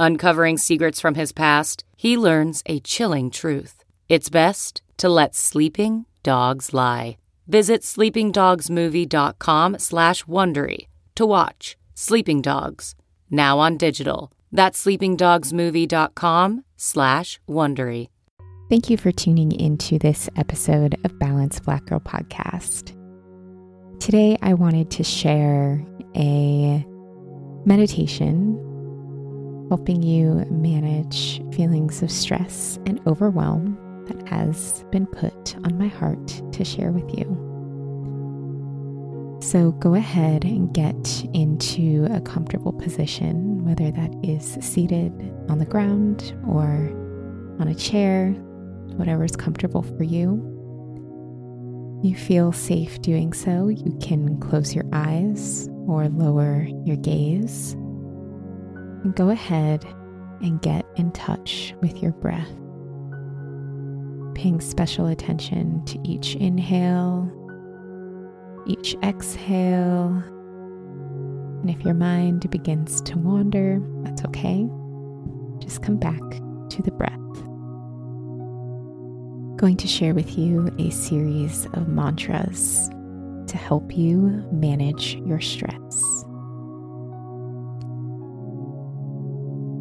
Uncovering secrets from his past, he learns a chilling truth. It's best to let sleeping dogs lie. Visit sleepingdogsmovie.com slash Wondery to watch Sleeping Dogs, now on digital. That's sleepingdogsmovie.com slash Wondery. Thank you for tuning into this episode of Balanced Black Girl Podcast. Today, I wanted to share a meditation helping you manage feelings of stress and overwhelm that has been put on my heart to share with you. So go ahead and get into a comfortable position, whether that is seated on the ground or on a chair, whatever is comfortable for you. You feel safe doing so, you can close your eyes or lower your gaze go ahead and get in touch with your breath. Paying special attention to each inhale, each exhale. And if your mind begins to wander, that's okay. Just come back to the breath. Going to share with you a series of mantras to help you manage your stress.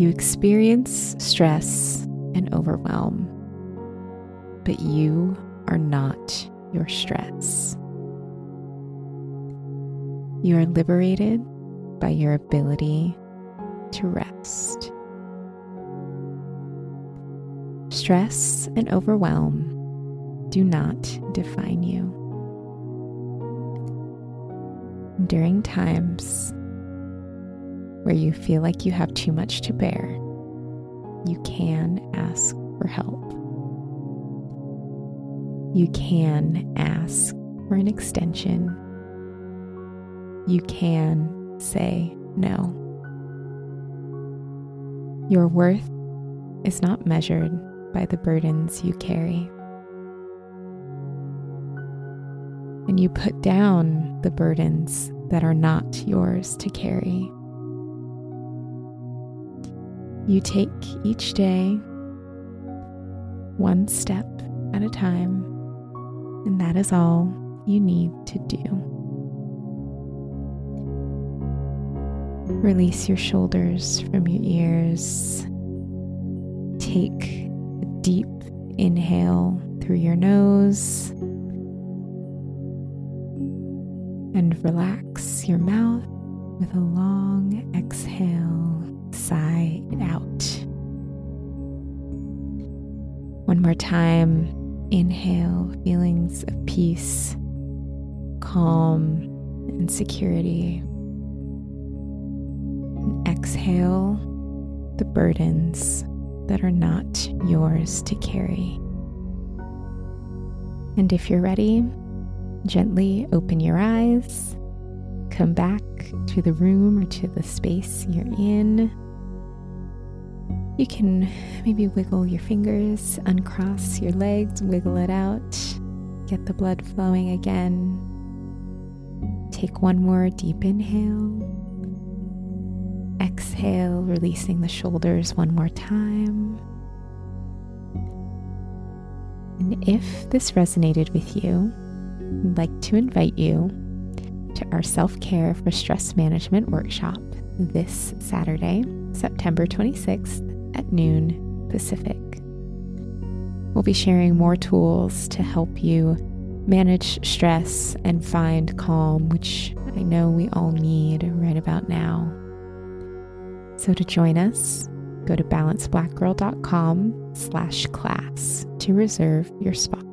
You experience stress and overwhelm, but you are not your stress. You are liberated by your ability to rest. Stress and overwhelm do not define you. During times you feel like you have too much to bear, you can ask for help. You can ask for an extension. You can say no. Your worth is not measured by the burdens you carry. And you put down the burdens that are not yours to carry. You take each day one step at a time, and that is all you need to do. Release your shoulders from your ears. Take a deep inhale through your nose and relax your mouth with a long exhale more time, inhale feelings of peace, calm, and security. And exhale the burdens that are not yours to carry. And if you're ready, gently open your eyes, come back to the room or to the space you're in. You can maybe wiggle your fingers, uncross your legs, wiggle it out, get the blood flowing again. Take one more deep inhale. Exhale, releasing the shoulders one more time. And if this resonated with you, I'd like to invite you to our self care for stress management workshop this Saturday, September 26th at noon Pacific. We'll be sharing more tools to help you manage stress and find calm, which I know we all need right about now. So to join us, go to balancedblackgirl.com slash class to reserve your spot.